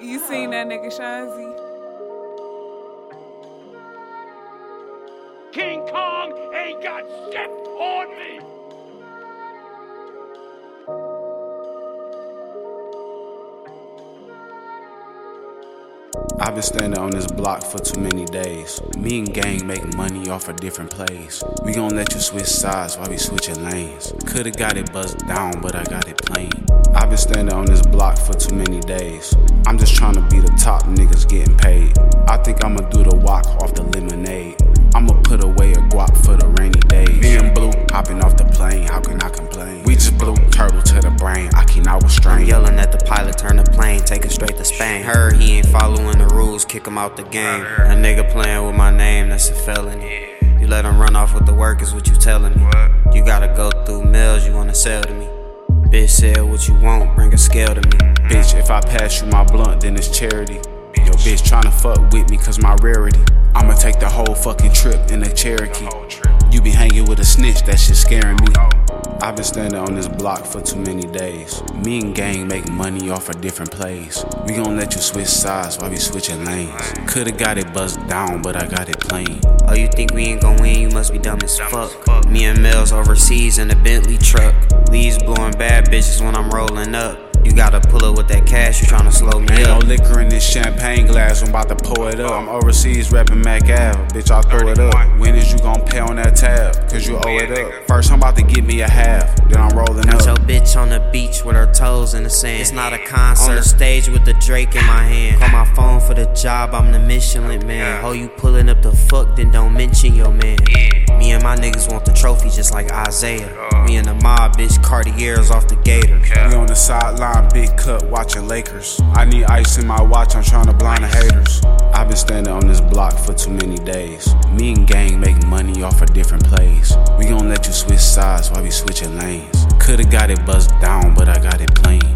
You seen that nigga Shawnzy? King Kong ain't got shit on me! I've been standing on this block for too many days. Me and gang make money off of different plays. We gon' let you switch sides while we switching lanes. Coulda got it buzzed down, but I got it plain. I've been standing on this block for too many days. I'm just trying to be the top niggas getting paid. I think I'ma do the walk off the lemonade. I'ma put away a guap for the rainy days. Me and Blue hopping off the plane, how can I complain? We just blew turtle to the brain, I cannot restrain. At the pilot, turn the plane, take it straight to Spain. Heard he ain't following the rules, kick him out the game. A nigga playing with my name, that's a felony. You let him run off with the work, is what you telling me. You gotta go through mails, you wanna sell to me. Bitch, sell what you want, bring a scale to me. Bitch, if I pass you my blunt, then it's charity. Yo, bitch, tryna fuck with me cause my rarity. I'ma take the whole fucking trip in a Cherokee. You be hanging with a snitch, that shit scaring me. I've been standing on this block for too many days. Me and gang make money off of different plays. We gon' let you switch sides while we switching lanes. Coulda got it buzzed down, but I got it plain. Oh, you think we ain't gon' win? You must be dumb as fuck. Me and Mellz overseas in a Bentley truck. Leaves blowing bad bitches when I'm rolling up. You gotta pull up with that cash, you tryna slow me Ain't no up. liquor in this champagne glass, I'm about to pour it up. I'm overseas reppin' Mack Ave, bitch, I'll throw it up. When is you gon' pay on that tab? Cause you owe it up. First, I'm about to get me a half, then I'm rolling Got your bitch on the beach with her toes in the sand. It's not a concert. On the stage with the Drake in my hand. Call my phone for the job, I'm the Michelin man. Oh, you pulling up the fuck, then don't mention your man. Me and my niggas want the trophy just like Isiah. Uh. Me and the mob, bitch, Cartier's off the gator. We on the sideline, big cut, watching Lakers. I need ice in my watch, I'm tryna blind the haters. I've been standing on this block for too many days. Me and gang make money off of different plays. We gon' let you switch sides while we switching lanes. Coulda got it buzzed down, but I got it plain.